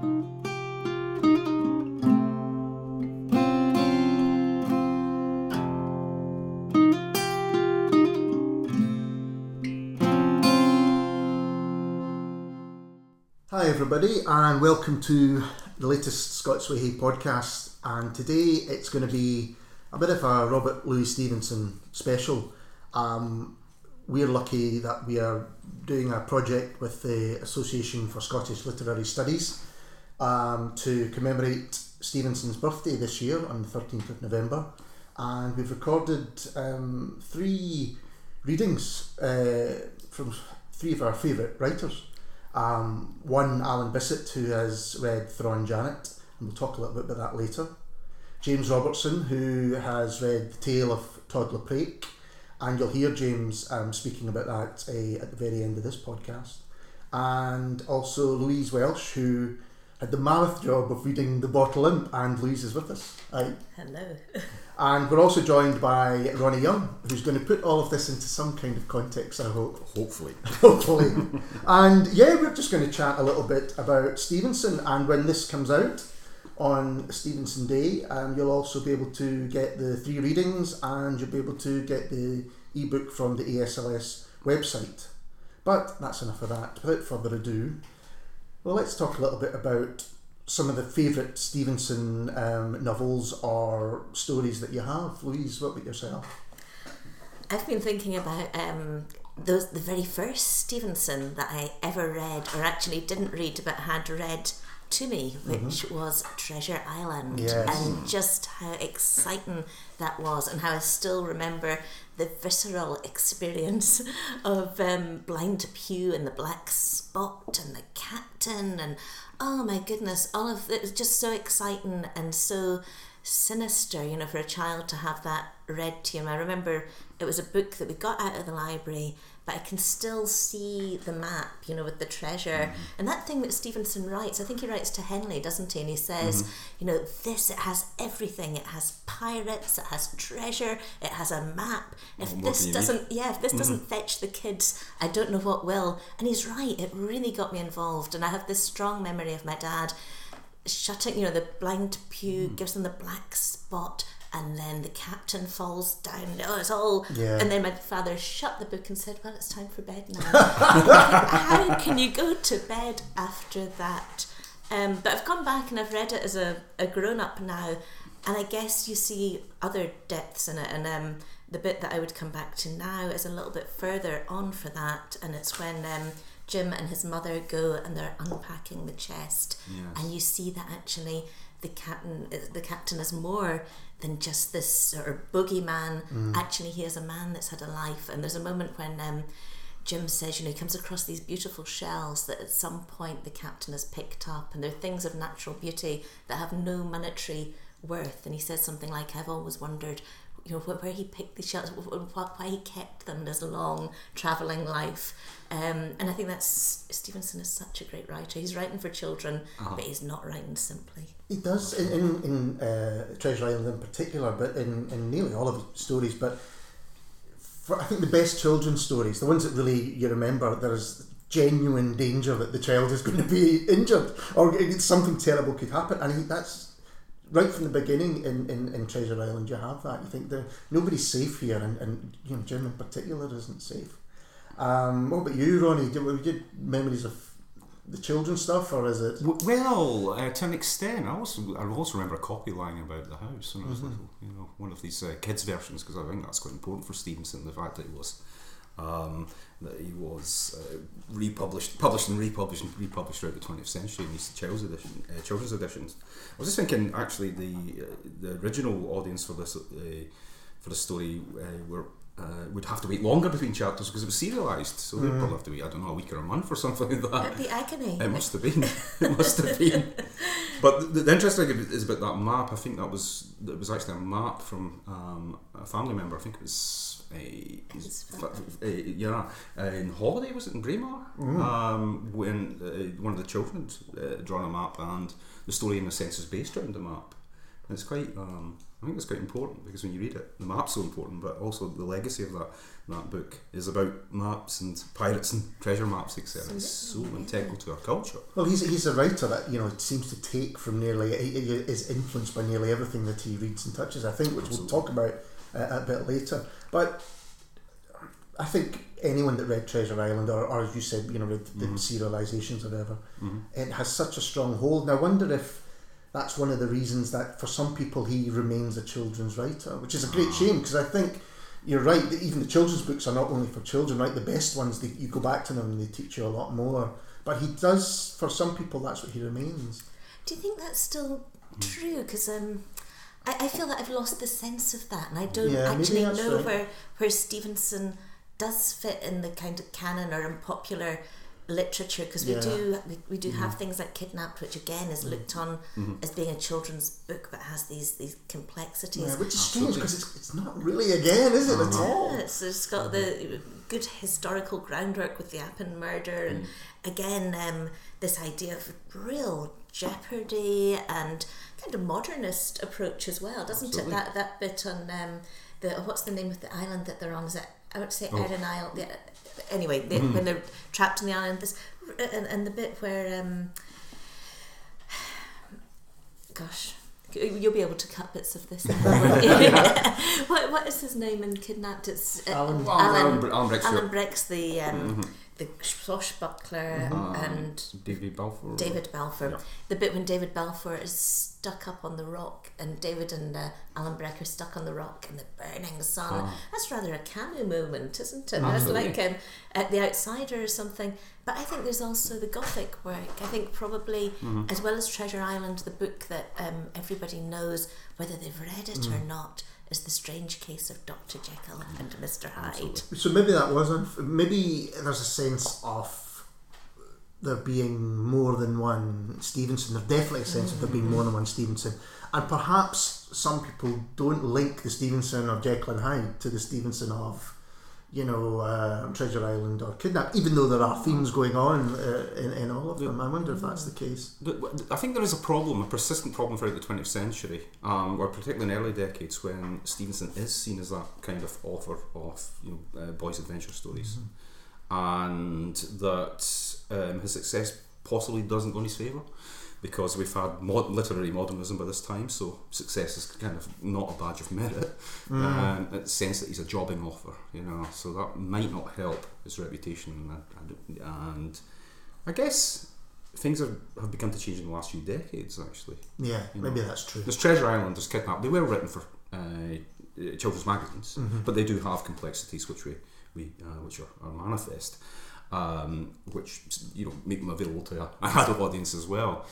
Hi, everybody, and welcome to the latest Scots Way podcast. And today it's going to be a bit of a Robert Louis Stevenson special. Um, we're lucky that we are doing a project with the Association for Scottish Literary Studies um, to commemorate Stevenson's birthday this year on the 13th of November. And we've recorded um, three readings uh, from three of our favourite writers. Um, one, Alan Bissett, who has read Thrawn Janet, and we'll talk a little bit about that later. James Robertson, who has read The Tale of Todd Prake, and you'll hear James um, speaking about that uh, at the very end of this podcast. And also Louise Welsh, who had the mammoth job of reading The Bottle Imp, and Louise is with us. Hi. Hello. And we're also joined by Ronnie Young, who's going to put all of this into some kind of context, I hope. Hopefully. Hopefully. and yeah, we're just going to chat a little bit about Stevenson. And when this comes out on Stevenson Day, um, you'll also be able to get the three readings and you'll be able to get the ebook from the ASLS website. But that's enough of that. Without further ado, well, let's talk a little bit about some of the favourite Stevenson um, novels or stories that you have. Louise, what about yourself? I've been thinking about um, those the very first Stevenson that I ever read, or actually didn't read, but had read to me, which mm-hmm. was Treasure Island, yes. and just how exciting that was, and how I still remember the visceral experience of um, Blind Pew and the Black Spot and the Captain, and oh my goodness, all of it was just so exciting and so sinister, you know, for a child to have that read to him. I remember it was a book that we got out of the library but I can still see the map, you know, with the treasure. Mm-hmm. And that thing that Stevenson writes, I think he writes to Henley, doesn't he? And he says, mm-hmm. you know, this, it has everything. It has pirates, it has treasure, it has a map. If this doesn't, yeah, if this mm-hmm. doesn't fetch the kids, I don't know what will. And he's right, it really got me involved. And I have this strong memory of my dad shutting, you know, the blind pew, mm. gives them the black spot and then the captain falls down. Oh, it's all. Yeah. And then my father shut the book and said, "Well, it's time for bed now." How can you go to bed after that? Um, but I've gone back and I've read it as a, a grown up now, and I guess you see other depths in it. And um, the bit that I would come back to now is a little bit further on for that, and it's when. Um, Jim and his mother go and they're unpacking the chest, yes. and you see that actually the captain the captain is more than just this sort of boogeyman. Mm. Actually, he is a man that's had a life. And there's a moment when um, Jim says, you know, he comes across these beautiful shells that at some point the captain has picked up, and they're things of natural beauty that have no monetary worth. And he says something like, I've always wondered you know where he picked the shells, why he kept them this long traveling life. Um, and I think that's Stevenson is such a great writer. He's writing for children, uh-huh. but he's not writing simply. He does in in, in uh, Treasure Island in particular, but in, in nearly all of his stories. But for I think the best children's stories, the ones that really you remember, there's genuine danger that the child is going to be injured or something terrible could happen, and he, that's right from the beginning in, in, in Treasure Island, you have that. You think that nobody's safe here, and, and you know Jim in particular isn't safe. Um, what about you, Ronnie? Do you get memories of the children's stuff, or is it? Well, uh, to an extent, I also I also remember a copy lying about the house when I was Mhm. little. You know, one of these uh, kids' versions because I think that's quite important for Stevenson. The fact that it was um, that he was uh, republished, published and republished and republished throughout the 20th century in these children's, edition, uh, children's editions. I was just thinking, actually, the uh, the original audience for this uh, for the story uh, were. Uh, would have to wait longer between chapters because it was serialised, so they'd Mm. probably have to wait, I don't know, a week or a month or something like that. That'd be agony. It must have been. it must have been. But the, the interesting thing is about that map. I think that was it was actually a map from um, a family member. I think it was a, His fa- a yeah uh, in holiday was it in Braemar Mm. um, when uh, one of the children uh, drawn a map and the story in a sense is based around the map. And it's quite um, I think it's quite important because when you read it, the map's so important, but also the legacy of that that book is about maps and pirates and treasure maps, etc. It's so integral to our culture. Well, he's, he's a writer that you know seems to take from nearly he, he is influenced by nearly everything that he reads and touches. I think, which Absolutely. we'll talk about uh, a bit later. But I think anyone that read Treasure Island, or, or as you said, you know, read the serializations or whatever, it has such a strong hold. And I wonder if that's one of the reasons that for some people he remains a children's writer, which is a great shame because I think you're right. that Even the children's books are not only for children, right? The best ones, they, you go back to them and they teach you a lot more. But he does, for some people, that's what he remains. Do you think that's still true? Because um, I, I feel that I've lost the sense of that, and I don't Yeah, actually know right. where where Stevenson does fit in the kind of canon or in popular literature because we Yeah. do we, we do have things like kidnapped which again is looked on Mm-hmm. as being a children's book but has these these complexities Yeah, which is strange because it's, it's not really again, is it, at all? Yeah, so it's got the good historical groundwork with the Appin murder, and again, um, this idea of real jeopardy and kind of modernist approach as well, doesn't Absolutely. it? That that bit on um, the what's the name of the island that they're on? Is it I would say Oh. Iron Isle. The, anyway, they, when they're trapped in the island, this and, and the bit where um, gosh. You'll be able to cut bits of this. out, won't you? what, what is his name in Kidnapped? It's uh, Alan- Well, Alan Bre- Alan Breck's Alan your- the um, the swashbuckler Um, and David Balfour. David Balfour. Yeah. The bit when David Balfour is stuck up on the rock and David and uh, Alan Breck are stuck on the rock in the burning sun. Ah. That's rather a Camus moment, isn't it? Absolutely. That's like um, at The Outsider or something. But I think there's also the Gothic work. I think probably, Mm-hmm. as well as Treasure Island, the book that um, everybody knows, whether they've read it Mm. or not, is The Strange Case of Dr. Jekyll and Mr. Hyde. Absolutely. So maybe that wasn't. Maybe there's a sense of there being more than one Stevenson. There's definitely a sense of there being more than one Stevenson, and perhaps some people don't link the Stevenson of Jekyll and Hyde to the Stevenson of, you know, uh, Treasure Island or Kidnap, even though there are themes going on uh, in, in all of them. I wonder if that's the case. I think there is a problem, a persistent problem throughout the 20th century, um, or particularly in early decades when Stevenson is seen as that kind of author of you know, uh, boys' adventure stories, and that um, his success possibly doesn't go in his favour because we've had mod- literary modernism by this time, so success is kind of not a badge of merit. Um, in the sense that he's a jobbing author, you know, so that might not help his reputation. And, and, I guess things have, have begun to change in the last few decades, actually. Yeah, You maybe that's true. There's Treasure Island, there's Kidnap. They were written for uh, children's magazines, but they do have complexities which we, we uh, which are, are manifest, um, which you know make them available to a, an adult audience as well.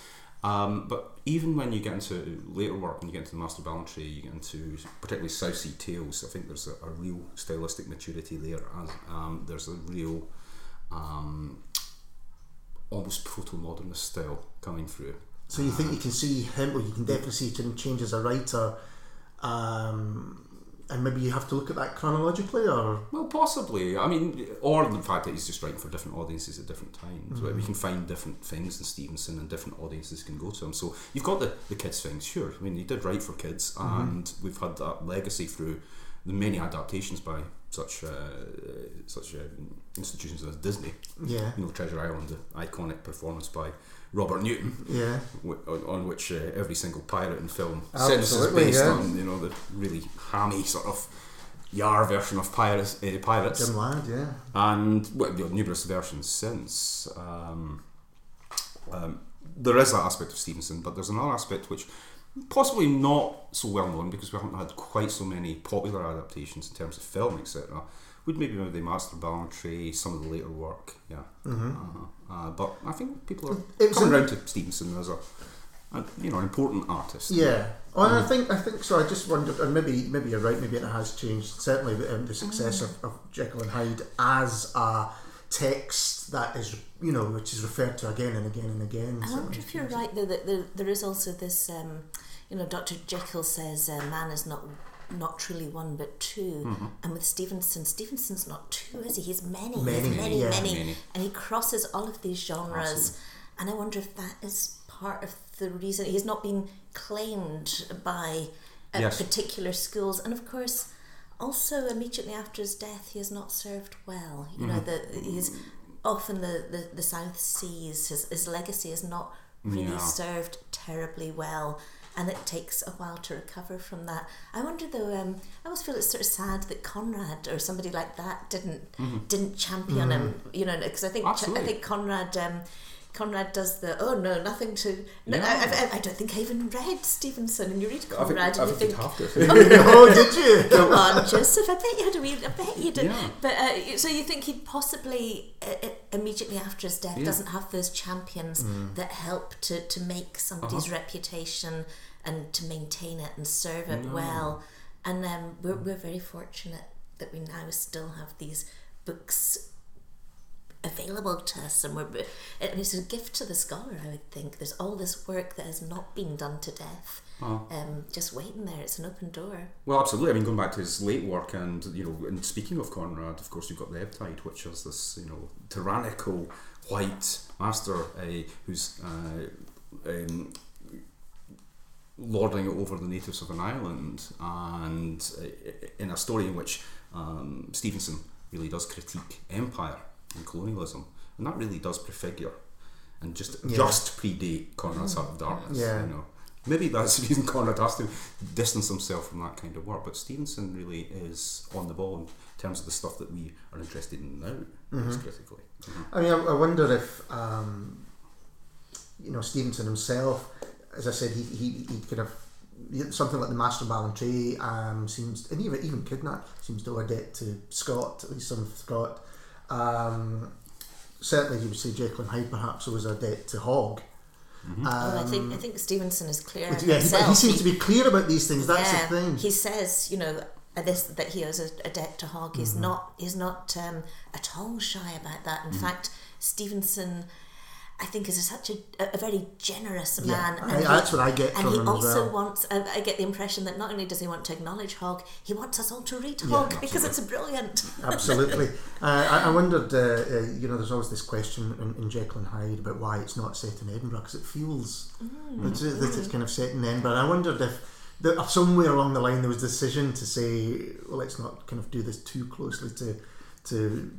Um, but even when you get into later work, when you get into the Master Ballantrae, you get into particularly South Sea Tales, I think there's a, a real stylistic maturity there. As um, there's a real um, almost proto-modernist style coming through. So you think you can see him, or you can definitely see him change as a writer, um, and maybe you have to look at that chronologically, or Well, possibly. I mean, or the fact that he's just writing for different audiences at different times. Where we Mm-hmm. can find different things in Stevenson and different audiences can go to him. So you've got the, the kids things, sure. I mean, he did write for kids, Mm-hmm. and we've had that legacy through the many adaptations by such uh, such uh, institutions as Disney. yeah, You know, Treasure Island, the iconic performance by Robert Newton, yeah, on, on which uh, every single pirate in film since is based yeah. on. You know, the really hammy sort of Yar version of pirates. Uh, pirates. Jim Ladd, yeah, and well, numerous versions since. Um, um, there is that aspect of Stevenson, but there's another aspect which possibly not so well known because we haven't had quite so many popular adaptations in terms of film, etc. Would maybe maybe Master Ballantrae, some of the later work, yeah. Uh-huh. Uh, but I think people are Mm-hmm. It was coming in- around to Stevenson as a, a you know, an important artist. yeah. Oh, and. I think I think so. I just wondered, and maybe maybe you're right. Maybe it has changed. Certainly, um, the success of, of Jekyll and Hyde as a text that is, you know, which is referred to again and again and again. I wonder if you're right though that there, there is also this, um, you know, Dr. Jekyll says uh, man is not not truly one but 2 Mm-hmm. and with Stevenson, Stevenson's not two, is he? He's many, Many, he's many, yeah. many, Many. and he crosses all of these genres. Absolutely. And I wonder if that is part of the reason he's not been claimed by at Yes. particular schools, and of course, also immediately after his death, he has not served well. You know, Mm-hmm. the, he's often the, the, the South Seas. His, his legacy is not really Yeah. served terribly well. And it takes a while to recover from that. I wonder though. Um, I always feel it's sort of sad that Conrad or somebody like that didn't didn't champion him. You know, because I think I Mm-hmm. Think Conrad um, Conrad does the oh no nothing to no, Yeah. I, I, I don't think I even read Stevenson and you read Conrad and you think have to. oh, did you? come on Joseph I bet you had a read I bet you did Yeah. but uh, so you think he'd possibly uh, uh, immediately after his death Yeah. doesn't have those champions that help to, to make somebody's Uh-huh. reputation and to maintain it and serve it well. And um, we're, we're very fortunate that we now still have these books available to us and we're it is a gift to the scholar I would think. There's all this work that has not been done to death. Oh. um, just waiting there. It's an open door. Well, absolutely. I mean, going back to his late work, and you know, and speaking of Conrad, of course, you've got the Ebb Tide, which is this, you know, tyrannical white master uh, who's uh, um, lording it over the natives of an island, and uh, in a story in which um, Stevenson really does critique empire and colonialism, and that really does prefigure and just Yeah. just predate Conrad's Heart of Darkness. Yeah. You know. Maybe that's the reason Conrad has to distance himself from that kind of work. But Stevenson really is on the ball in terms of the stuff that we are interested in now, most critically. Mhm. I mean, I, I wonder if um, you know Stevenson himself, as I said, he he, he could have something like the Master Ballantrae um, seems, and even even Kidnap seems to owe a debt to Scott, at least some of Scott. Um, certainly, you would say Jekyll and Hyde perhaps was a debt to Hogg. Oh, I think I think Stevenson is clear But Um, yeah, he, he seems to be clear about these things. That's yeah, the thing. He says, you know, uh, this that he owes a, a debt to Hogg. He's Mm-hmm. not he's not um, at all shy about that. In fact, Stevenson. I think is such a, a very generous Yeah, man. I- that's what I get And from he him as also well. wants. Uh, I get the impression that not only does he want to acknowledge Hogg, he wants us all to read Yeah, Hogg because it's brilliant. Absolutely. uh, I, I wondered, uh, uh, you know, there's always this question in, in Jekyll and Hyde about why it's not set in Edinburgh because it feels that, it- that it's kind of set in Edinburgh. And I wondered if there, somewhere along the line there was a decision to say, well, let's not kind of do this too closely to to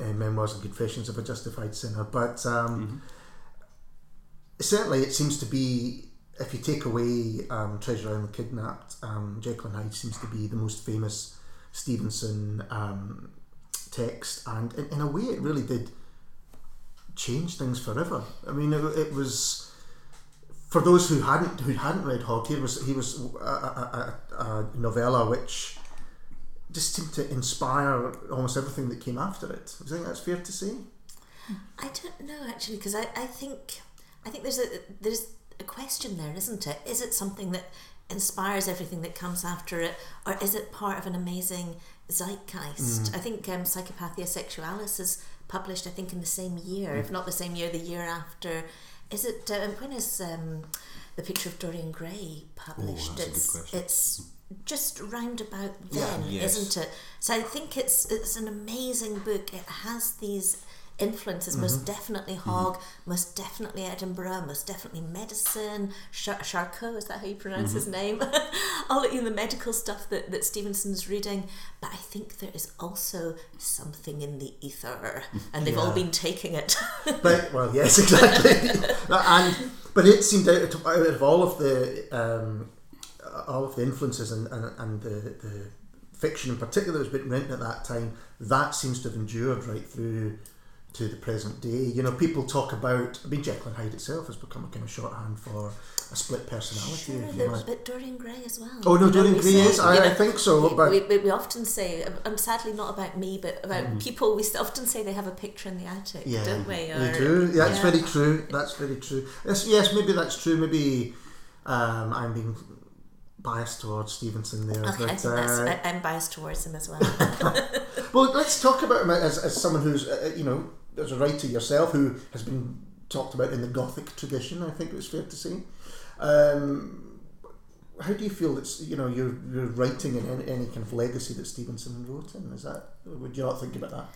uh, Memoirs and Confessions of a Justified Sinner. But um, certainly it seems to be, if you take away um, Treasure Island Kidnapped, um, Jekyll and Hyde seems to be the most famous Stevenson um, text, and in, in a way, it really did change things forever. I mean, it, it was for those who hadn't who hadn't read Hogg. He was he was a, a, a, a novella which just seemed to inspire almost everything that came after it. Do you think that's fair to say? I don't know actually because I, I think I think there's a there's a question there, isn't it? Is it something that inspires everything that comes after it, or is it part of an amazing zeitgeist? I think um, Psychopathia Sexualis is published, I think, in the same year, if not the same year, the year after. Is it uh, when is um, the picture of Dorian Gray published? good it's it's just round about Yeah. then, Yes. isn't it? So I think it's it's an amazing book. It has these influences, Mm-hmm. most definitely Hogg, most definitely Edinburgh, most definitely medicine. Char- Charcot, is that how you pronounce his name? All you know, the medical stuff that, that Stevenson's reading. But I think there is also something in the ether, and they've all been taking it. But well, yes, exactly. and but it seemed out of, out of all of the um, all of the influences and, and, and the, the fiction in particular that was being written at that time, that seems to have endured right through to the present day. You know, people talk about. I mean, Jekyll and Hyde itself has become a kind of shorthand for a split personality. Sure, there's like. but Dorian Gray as well. Oh no, You Dorian Gray is. I, you I think so. we, But we, we often say, and sadly not about me, but about Mm-hmm. people, we often say they have a picture in the attic, Yeah, don't we? they Or- do. That's yeah. very true. That's very true. Yes, yes, maybe that's true. Maybe um, I'm being biased towards Stevenson there. Okay, I but, uh, I, I'm biased towards him as well. well, let's talk about him as, as someone who's, uh, you know, as a writer yourself who has been talked about in the Gothic tradition. I think it's fair to say. Um, how do you feel that's you know you're, you're writing in any, any kind of legacy that Stevenson wrote in? Is that would you not think about that?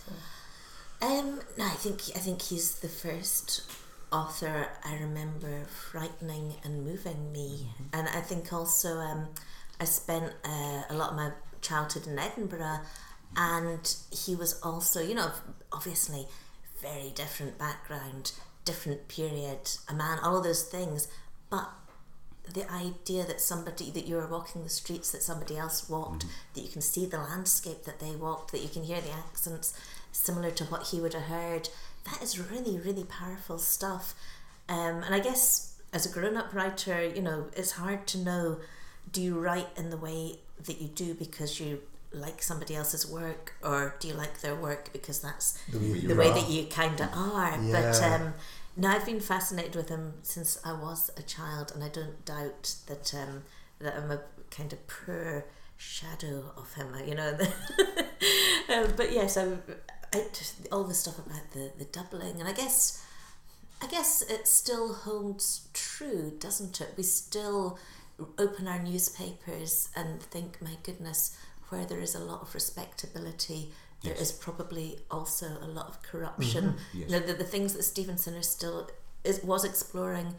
um, no, I think I think he's the first author I remember frightening and moving me, and I think also um, I spent uh, a lot of my childhood in Edinburgh, and he was also, you know, obviously very different background, different period, a man, all of those things, but the idea that somebody that you are walking the streets that somebody else walked, that you can see the landscape that they walked, that you can hear the accents similar to what he would have heard, that is really, really powerful stuff. Um, and I guess as a grown up writer, you know, it's hard to know do you write in the way that you do because you like somebody else's work or do you like their work because that's The way the way that you kind of are but Yeah. um no I've been fascinated with him since I was a child and I don't doubt that um that I'm a kind of poor shadow of him you know um, but yes I, I just, all the stuff about the the doubling and I guess I guess it still holds true, doesn't it? We still open our newspapers and think, my goodness, where there is a lot of respectability, there is Yes. probably also a lot of corruption. Yes. You know, the, the things that Stevenson is still is, was exploring,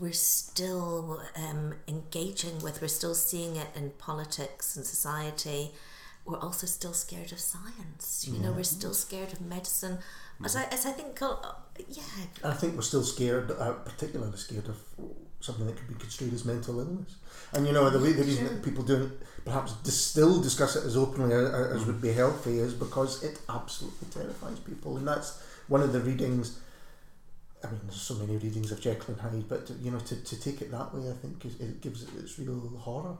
we're still um, engaging with. We're still seeing it in politics and society. We're also still scared of science. You know, mm. we're still scared of medicine. As mm-hmm. I, as I think, uh, yeah, I think we're still scared, uh, particularly scared of something that could be construed as mental illness. And you know, the, way, the reason that people don't perhaps dis- still discuss it as openly as, as would be mm. healthy is because it absolutely terrifies people. And that's one of the readings. I mean, there's so many readings of Jekyll and Hyde, but you know, to, to take it that way, I think is, it gives it its real horror.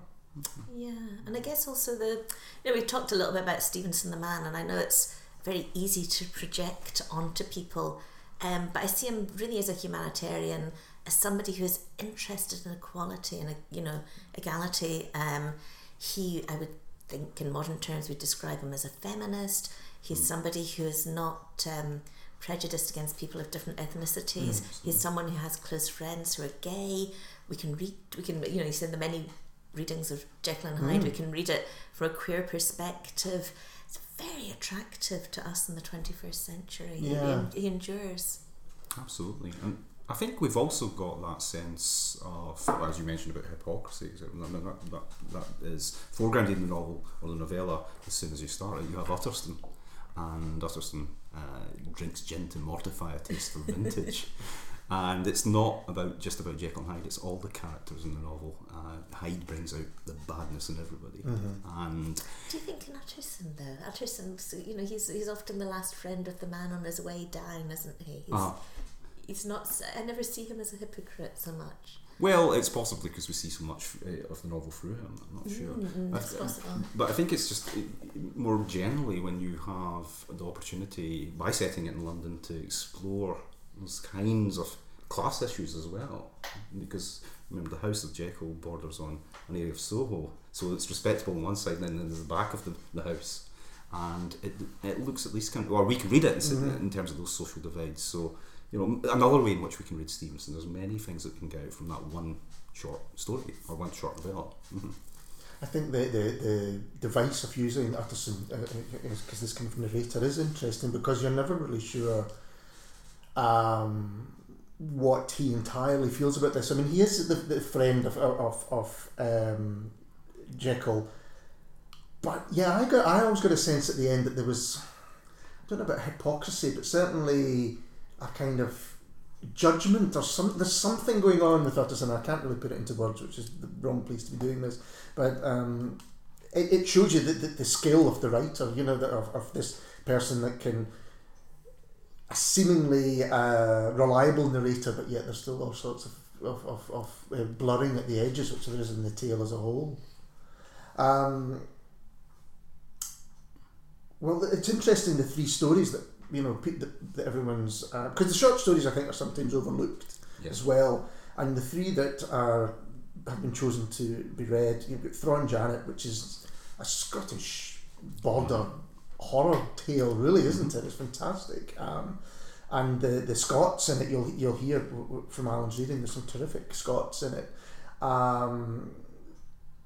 Yeah, and I guess also the you know we've talked a little bit about Stevenson the man, and I know it's very easy to project onto people, um, but I see him really as a humanitarian, as somebody who is interested in equality and you know equality. Um, he, I would think, in modern terms, we describe him as a feminist. He's somebody who is not. Um, prejudiced against people of different ethnicities he's someone who has close friends who are gay we can read we can you know you said the many readings of Jekyll and Hyde, we can read it for a queer perspective. It's very attractive to us in the 21st century. He- Yeah. He, endures. Absolutely. And I think we've also got that sense of, as you mentioned about hypocrisy, that, that, that, that is foregrounded in the novel or the novella as soon as you start it. You have Utterson, and Utterson uh, drinks gin to mortify a taste for vintage. And it's not about just about Jekyll and Hyde. It's all the characters in the novel. Uh, Hyde brings out the badness in everybody, and Do you think in Utterson though? Utterson, you know, he's he's often the last friend of the man on his way down, isn't he? He's, uh, he's not. I never see him as a hypocrite so much. Well, it's possibly because we see so much uh, of the novel through him. I'm not sure. Mm, I it's th- possible. But I think it's just uh, more generally when you have the opportunity by setting it in London to explore those kinds of class issues as well. Because remember, the House of Jekyll borders on an area of Soho, so it's respectable on one side, and then there's the back of the, the house. And it, it looks at least kind of, or we can read it in, s- mm-hmm. in terms of those social divides. So, you know, another way in which we can read Stevenson, there's many things that can get out from that one short story or one short novella. Mhm. I think the, the, the device of using Utterson, because uh, uh, uh, this came from the narrator, is interesting because you're never really sure um, what he entirely feels about this. I mean, he is the, the friend of, of, of um, Jekyll, but yeah, I got I always got a sense at the end that there was I don't know about hypocrisy, but certainly a kind of judgment or some there's something going on with Utterson. I can't really put it into words, which is the wrong place to be doing this. But um, it, it shows you the, the, the skill of the writer, you know, that of, of this person that can a seemingly uh, reliable narrator, but yet there's still all sorts of of, of, of uh, blurring at the edges, which there is in the tale as a whole. Um, well, it's interesting the three stories that you know pe- that, that everyone's because the short stories I think are sometimes overlooked Yeah. as well, and the three that are have been chosen to be read. You've got Thrawn Janet, which is a Scottish border horror tale, really, isn't it? It's fantastic. Um, and the the Scots in it, you'll you'll hear from Alan's reading. There's some terrific Scots in it. Um,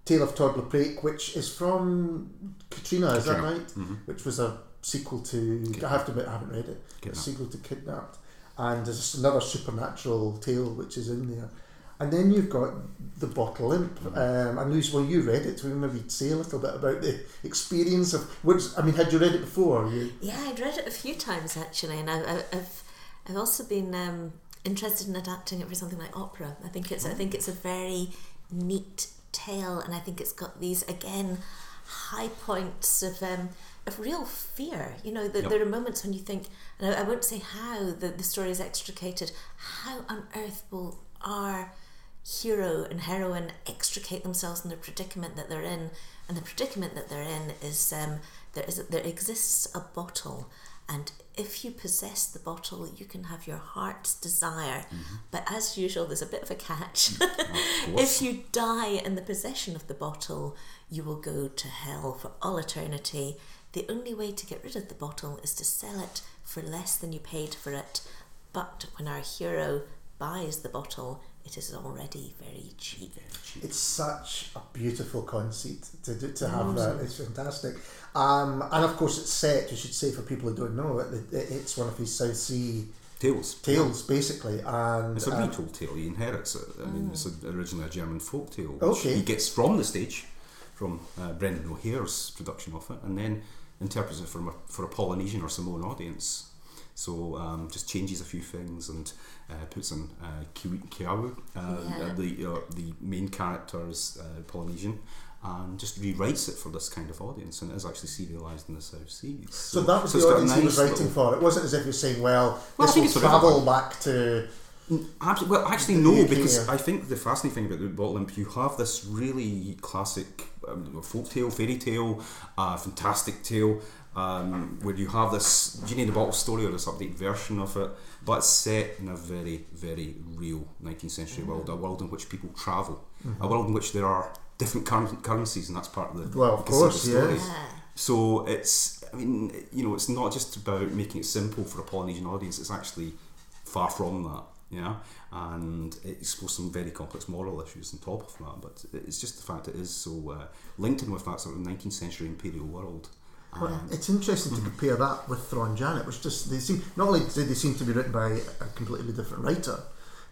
Tale of Tod Lapraik, which is from Catriona, is that Catriona. right? Mhm. Which was a sequel to. I have to admit, I haven't read it. A sequel to Kidnapped, and there's another supernatural tale which is in there. And then you've got the bottle imp. Um, and Lucy, well, you read it. So maybe you'd say a little bit about the experience of. Which I mean, had you read it before? You, Yeah, I'd read it a few times actually, and I, I, I've I've also been um, interested in adapting it for something like opera. I think it's I think it's a very neat tale, and I think it's got these again high points of um, of real fear. You know, that Yep. there are moments when you think, and I, I won't say how the, the story is extricated. How on earth will our hero and heroine extricate themselves from the predicament that they're in? And the predicament that they're in is um, there is there exists a bottle, and if you possess the bottle, you can have your heart's desire. But as usual, there's a bit of a catch. if you die in the possession of the bottle, you will go to hell for all eternity. The only way to get rid of the bottle is to sell it for less than you paid for it. But when our hero buys the bottle, it is already very cheap. it's such a beautiful conceit to do, to have that. It's fantastic. Um, and of course, it's set. You should say for people who don't know it, it it's one of his South Sea Tales. tales, basically. And It's a um, retold tale. He inherits it. I mean, it's originally a German folk tale, which Okay. he gets from the stage, from uh, Brendan O'Hare's production of it, and then interprets it for a, for a Polynesian or Samoan audience. So um, just changes a few things and uh, puts in uh, Kiwi Keawe, uh, Yeah. uh, the uh, the main character's uh, Polynesian, and just rewrites it for this kind of audience, and it is actually serialised in the South Seas. So that was it's the got a audience he was writing little- for. It wasn't as if you're saying, well, Well, I this think will it's for travel everyone. back to. Absolutely. Well, actually, no, because yeah. I think the fascinating thing about the Bottle Imp, you have this really classic um, folk tale, fairy tale, uh, fantastic tale, um, where you have this Genie in the Bottle story or this updated version of it, but it's set in a very, very real 19th century world, a world in which people travel, a world in which there are different cur- currencies, and that's part of the, Well, of course, the story. Yeah. So it's, I mean, you know, it's not just about making it simple for a Polynesian audience. It's actually far from that, yeah. And it explores some very complex moral issues on top of that. But it's just the fact it is so uh, linked in with that sort of 19th century imperial world. Well, it's interesting to compare that with Thrawn Janet, which just they seem not only did they seem to be written by a completely different writer,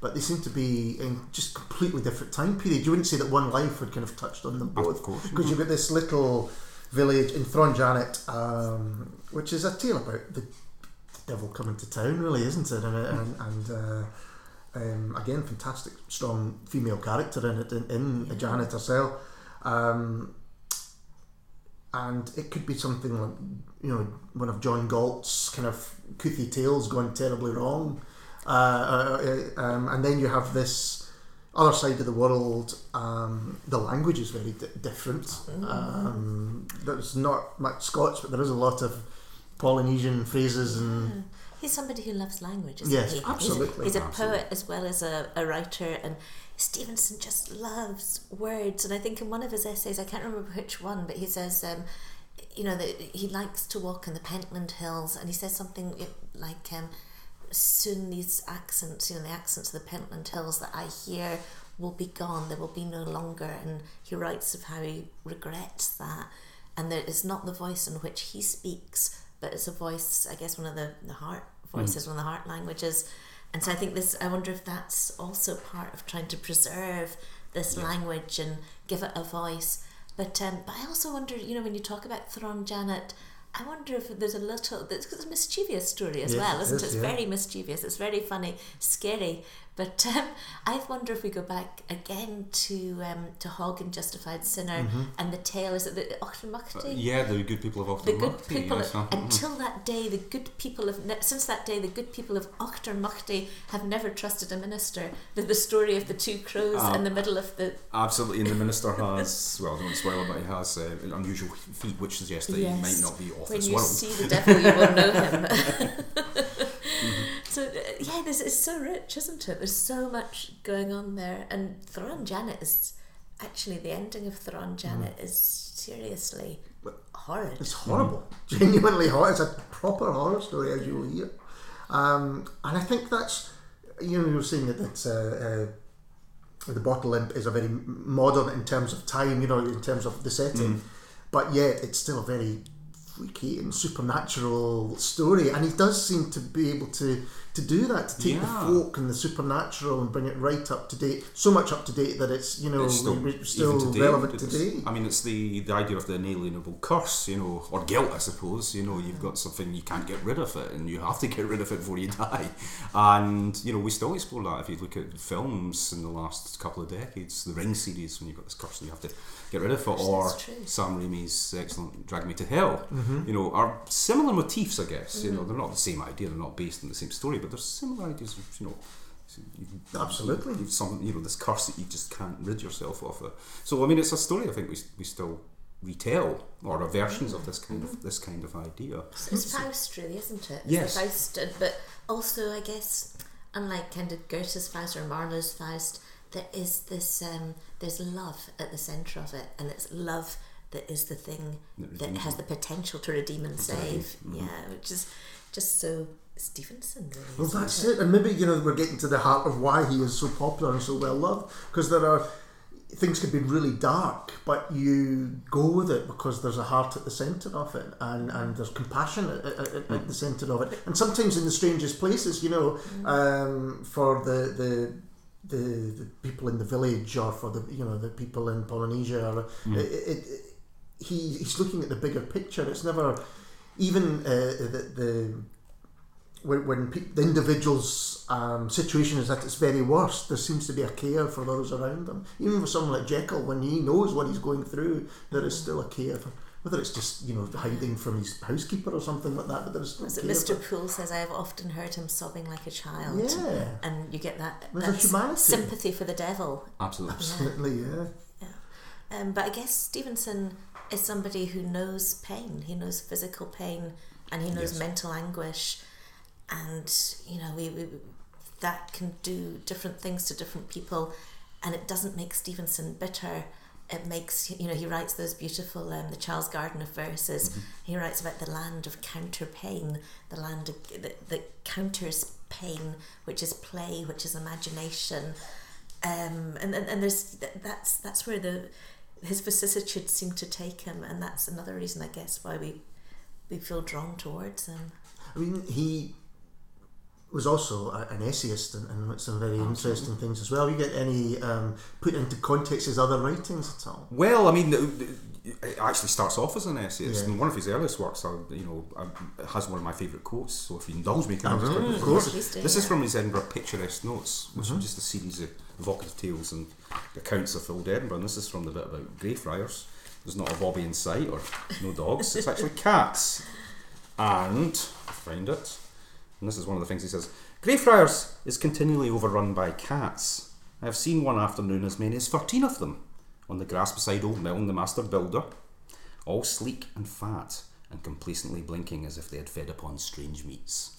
but they seem to be in just completely different time period. You wouldn't say that one life had kind of touched on them both, Of course, because you've got this little village in Thrawn Janet, um, which is a tale about the devil coming to town, really, isn't it? And and, and uh, um, again, fantastic, strong female character in it in, in Janet herself. Um, and it could be something like you know one of John Galt's kind of Coothie tales gone terribly wrong, uh, uh, uh, um, and then you have this other side of the world. Um, the language is very di- different. Um, there's not much Scots, but there is a lot of Polynesian phrases and He's somebody who loves language, isn't Yes, he? He's a- absolutely. He's a, Absolutely. poet as well as a, a writer, and Stevenson just loves words. And I think in one of his essays, I can't remember which one, but he says, um, you know, that he likes to walk in the Pentland Hills, and he says something like, um, soon these accents, you know, the accents of the Pentland Hills that I hear will be gone, they will be no longer. And he writes of how he regrets that. And that it's not the voice in which he speaks, but it's a voice, I guess, one of the, the heart voices, one of the heart languages. And so I think this, I wonder if that's also part of trying to preserve this language and give it a voice. But um, but I also wonder, you know, when you talk about Thrawn Janet, I wonder if there's a little, it's a mischievous story as Yes, well, isn't is, it? It's yeah. very mischievous, it's very funny, scary. But um, I wonder if we go back again to um, to Hogg and Justified Sinner Mm-hmm. and the tale, is it the Auchtermuchty? yeah, the good people of the good people yes, uh, until that day the good people of since that day the good people of Auchtermuchty have never trusted a minister the, the story of the two crows Ah. in the middle of the Absolutely, and the minister has, well, I don't spoil it, but he has uh, unusual feet which suggests that he might not be off when this you see the devil you will know him uh, yeah this is so rich isn't it? There's so much going on there. And Thrawn Janet is actually the ending of Thrawn Janet is seriously horrid. It's horrible, genuinely horrible. It's a proper horror story, as you will hear. Um, and I think that's, you know, you were saying that it's, uh, uh, the bottle imp is a very modern in terms of time, you know, in terms of the setting, but yet it's still a very freaky and supernatural story. And he does seem to be able to to do that to take Yeah. the folk and the supernatural and bring it right up to date, so much up to date that it's you know It's still, still today, relevant today. I mean, it's the, the idea of the inalienable curse, you know, or guilt, I suppose. You know, you've got something you can't get rid of it, and you have to get rid of it before you die. And you know, we still explore that if you look at films in the last couple of decades. The Ring series, when you've got this curse and you have to get rid of it, or Sam Raimi's excellent Drag Me to Hell. Mm-hmm. You know, are similar motifs, I guess. You know, they're not the same idea, they're not based on the same story, but there's similar ideas. You know. you- Absolutely. you've some you know this curse that you just can't rid yourself of it. So I mean, it's a story I think we, we still retell or are versions of this kind of this kind of idea. It's, it's Faust, really, isn't it? It's Yes. Faust, but also, I guess, unlike kind of Goethe's Faust or Marlowe's Faust, there is this. Um, there's love at the centre of it, and it's love that is the thing That that has the potential to redeem and save. Yeah, which is just so Stevenson, really. Well, that's it, and maybe you know we're getting to the heart of why he is so popular and so well loved because there are things can be really dark, but you go with it because there's a heart at the centre of it, and, and there's compassion at, at, at, at the centre of it, and sometimes in the strangest places, you know, um, for the the. The, the people in the village, or for the you know the people in Polynesia, or it, it, it, he he's looking at the bigger picture. It's never even uh, the, the when, when pe- the individual's um, situation is at its very worst, there seems to be a care for those around them. Even for someone like Jekyll, when he knows what he's going through, there is still a care for. Whether it's just you know hiding from his housekeeper or something like that, but there's still Was it care Mr. Poole says, I have often heard him sobbing like a child. Yeah, And you get that, There's a that humanity. sympathy for the devil. Absolutely. absolutely, yeah. Um, but I guess Stevenson is somebody who knows pain. He knows physical pain and he knows Yes. mental anguish. And, you know, we, we, that can do different things to different people. And it doesn't make Stevenson bitter. It makes, you know, he writes those beautiful, um, the Child's Garden of Verses. He writes about the land of Counterpane, the land of, that, that counters pain, which is play, which is imagination. Um, and, and, and there's that's that's where the his vicissitudes seem to take him, and that's another reason, I guess, why we we feel drawn towards him. I mean, he was also a, an essayist and, and wrote some very interesting things as well. You get any um, put into context his other writings at all? Well, I mean, the- the- it actually starts off as an essayist, Yeah. and one of his earliest works, you know, uh, has one of my favourite quotes. So if you indulge me, can I just really? quickly- Of course. This is yeah. from his Edinburgh Picturesque Notes, which are just a series of evocative tales and accounts of old Edinburgh. And this is from the bit about Greyfriars. There's not a bobby in sight or no dogs. It's actually cats. And I find it. And this is one of the things he says. Greyfriars is continually overrun by cats. I have seen one afternoon as many as thirteen of them on the grass beside old Milne, the master builder, all sleek and fat and complacently blinking as if they had fed upon strange meats.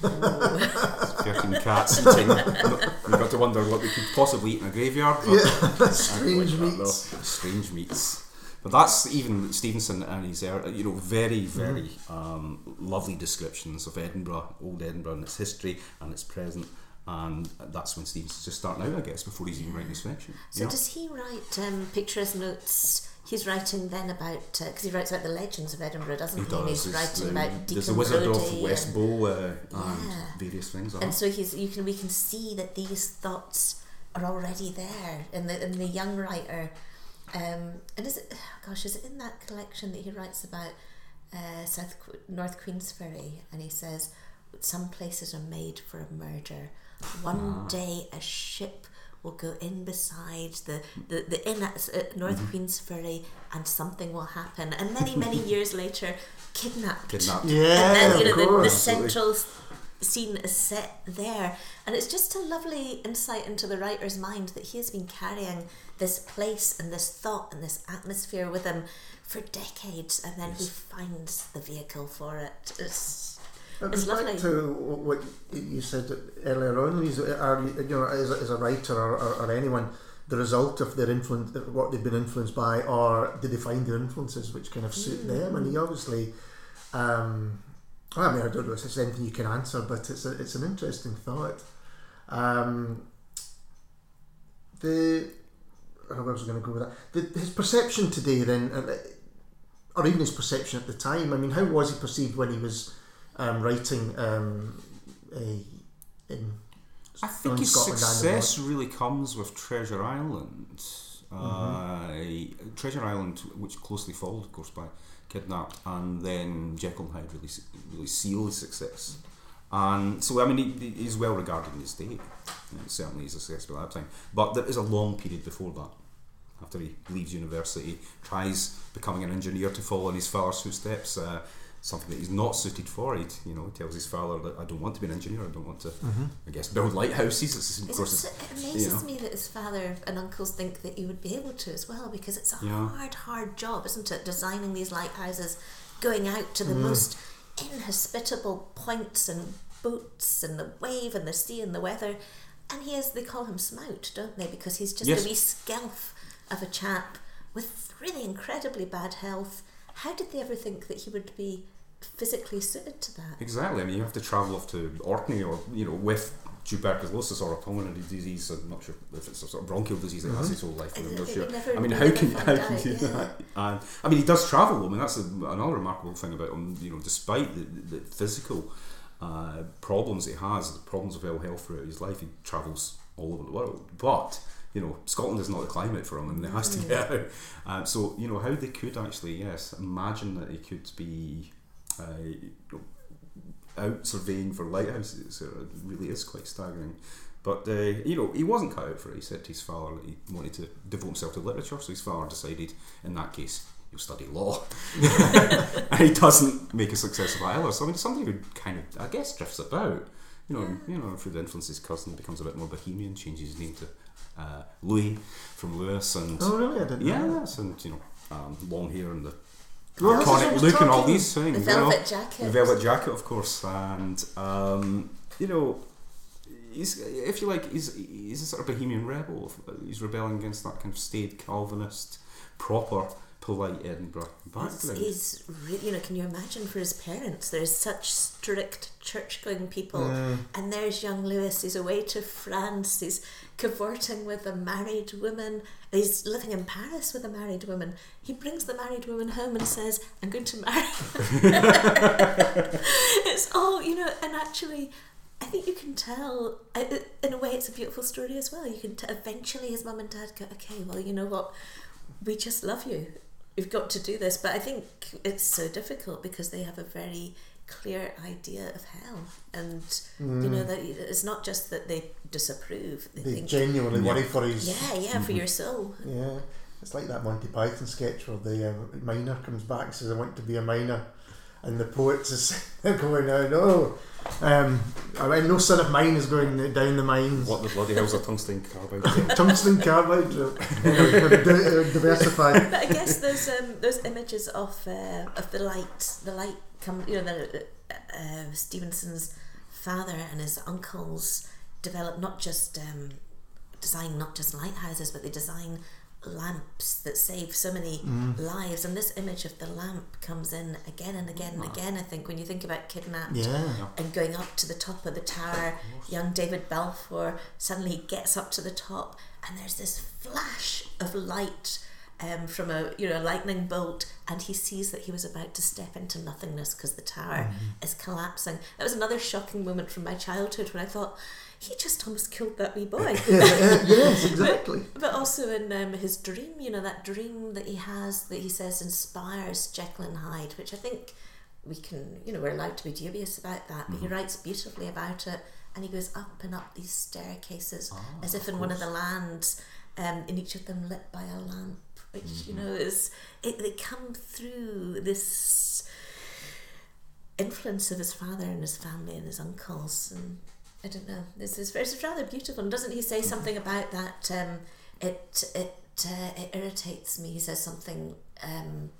13 cats eating. We've got to wonder what they could possibly eat in a graveyard. Yeah, strange meats. Strange meats. But that's even Stevenson and his, you know, very, very um, lovely descriptions of Edinburgh, old Edinburgh, and its history and its present. And that's when Stevenson's just starting out, I guess, before he's even writing his fiction. So know? does he write um, picturesque notes? He's writing then about because he writes about the legends of Edinburgh, doesn't he? He does. he's There's writing the, about there's the Deacon Wizard Brodie of West and- Bow uh, and Yeah. various things. uh-huh. and so he's you can we can see that these thoughts are already there in the in the young writer um, and is it gosh is it in that collection that he writes about uh, South North Queensferry? And he says some places are made for a murder. One day a ship will go in beside the, the, the inn at uh, North Queensferry and something will happen. And many many years later kidnapped. Kidnapped. Yeah, and then you know of the, the course. central s- scene is set there and it's just a lovely insight into the writer's mind that he has been carrying this place and this thought and this atmosphere with him for decades and then he finds the vehicle for it it's, It it's goes back lovely to what you said earlier on. Is are you know as a, as a writer or, or, or anyone the result of their influence, what they've been influenced by, or did they find their influences which kind of suit them? And he obviously, um, I mean, I don't know if it's anything you can answer, but it's a, it's an interesting thought. Um, the oh, where was I going to go with that? The, his perception today, then, uh, or even his perception at the time. I mean, how was he perceived when he was um, writing um, a in I think his Scotland and success really comes with Treasure Island. Mm-hmm. Uh, Treasure Island, which closely followed, of course, by Kidnapped, and then Jekyll and Hyde really, really seal his success. And so, I mean, he, he's well regarded in his day. Know, certainly, he's a success at that time. But there is a long period before that. After he leaves university, tries becoming an engineer to follow in his father's footsteps. Uh, something that he's not suited for. He, you know, tells his father that I don't want to be an engineer. I don't want to, I guess, build lighthouses. It's, of course, it's, it amazes you know. me that his father and uncles think that he would be able to as well because it's a Yeah. hard, hard job, isn't it? Designing these lighthouses, going out to the Mm. most inhospitable points and boats and the wave and the sea and the weather. And he is, they call him Smout, don't they? Because he's just Yes. a wee skelf of a chap with really incredibly bad health. How did they ever think that he would be physically suited to that? Exactly. I mean, you have to travel off to Orkney or, you know, with tuberculosis or a pulmonary disease. I'm not sure if it's a sort of bronchial disease that has his whole life. I'm not sure. I mean, how can, how can you do that? And, I mean, he does travel. I mean, that's a, another remarkable thing about him, you know, despite the, the physical uh, problems he has, the problems of ill health throughout his life, he travels all over the world. But, you know, Scotland is not the climate for him and he has to get out. Uh, so, you know, how they could actually, yes, imagine that he could be uh, you know, out surveying for lighthouses. So it really is quite staggering. But uh, you know, he wasn't cut out for it. He said to his father that he wanted to devote himself to literature. So his father decided, in that case, he'll study law. and he doesn't make a success of either. So I mean, somebody who kind of, I guess, drifts about. You know, you know, through the influence of his cousin, becomes a bit more bohemian, changes his name to uh, Louis from Lewis, and Oh, really? I didn't yeah, know. yes, and you know, um, long hair and the Well, this is what I iconic was look and all these things. The you know. velvet jacket. The velvet jacket, of course, and um, you know, he's if you like, he's he's a sort of bohemian rebel. He's rebelling against that kind of staid Calvinist, proper, polite Edinburgh He's, background. he's re- you know, can you imagine for his parents? There's such strict church-going people, Mm. and there's young Lewis. He's away to France. He's cavorting with a married woman. He's living in Paris with a married woman. He brings the married woman home and says, "I'm going to marry." it's all you know, and actually. I think you can tell. I- I- In a way, it's a beautiful story as well. You can t- eventually his mum and dad go, okay, well, you know what, we just love you. We've got to do this. But I think it's so difficult because they have a very clear idea of hell, and you know that it's not just that they disapprove. They, They think, genuinely worry for his. yeah, yeah, for your soul. Yeah, it's like that Monty Python sketch where the uh, miner comes back and says, "I want to be a miner," and the poets is going, "Oh no, um, I mean, no son of mine is going down the mines." what the bloody hell's a tungsten carbide? Tungsten carbide. anyway, we've di- uh, diversified. but I guess those um, those images of uh, of the light, the light come, you know, the uh, Stevenson's father and his uncles developed not just um, design not just lighthouses, but they design lamps that save so many lives. And this image of the lamp comes in again and again and again. I think when you think about kidnapped Yeah. and going up to the top of the tower, young David Balfour suddenly gets up to the top, and there's this flash of light um, from a you know lightning bolt, and he sees that he was about to step into nothingness because the tower is collapsing. That was another shocking moment from my childhood when I thought he just almost killed that wee boy. Yes, exactly. But also in um, his dream, you know, that dream that he has that he says inspires Jekyll and Hyde, which I think we can, you know, we're allowed to be dubious about that, but he writes beautifully about it. And he goes up and up these staircases as if in one of the lands, um, in each of them lit by a lamp, which, you know, is, it, they come through this influence of his father and his family and his uncles and I don't know. This is it's rather beautiful. And doesn't he say something about that? Um, it it uh, it irritates me. He says something um,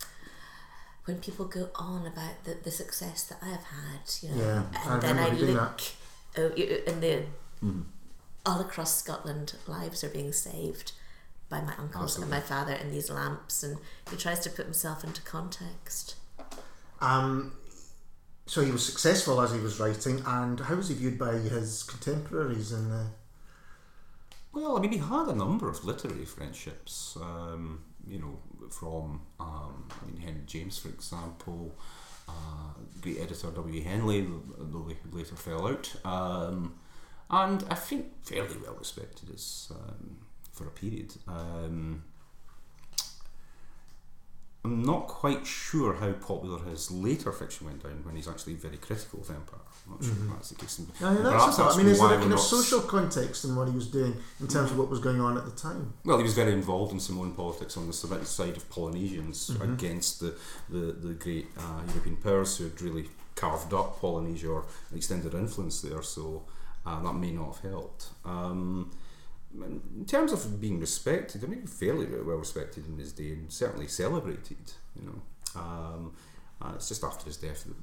when people go on about the, the success that I have had. You know, Yeah, I and then I remember reading look oh, you- and the all across Scotland, lives are being saved by my uncles and my father and these lamps. And he tries to put himself into context. Um, so he was successful as he was writing, and how was he viewed by his contemporaries? And uh, Well, I mean, he had a number of literary friendships. Um, you know, from um, I mean Henry James, for example, uh, great editor W. Henley, though they later fell out. Um, and I think fairly well respected as um, for a period. Um, I'm not quite sure how popular his later fiction went down when he's actually very critical of Empire. I'm not sure if that's the case. I mean, that's, that's I mean, is there a kind of social context in what he was doing in terms of what was going on at the time? Well, he was very involved in Samoan politics on the Semitic side of Polynesians Mm-hmm. against the, the, the great uh, European powers who had really carved up Polynesia or extended influence there, so uh, that may not have helped. Um, in terms of being respected, I mean, fairly well respected in his day and certainly celebrated, you know. Um, uh, it's just after his death that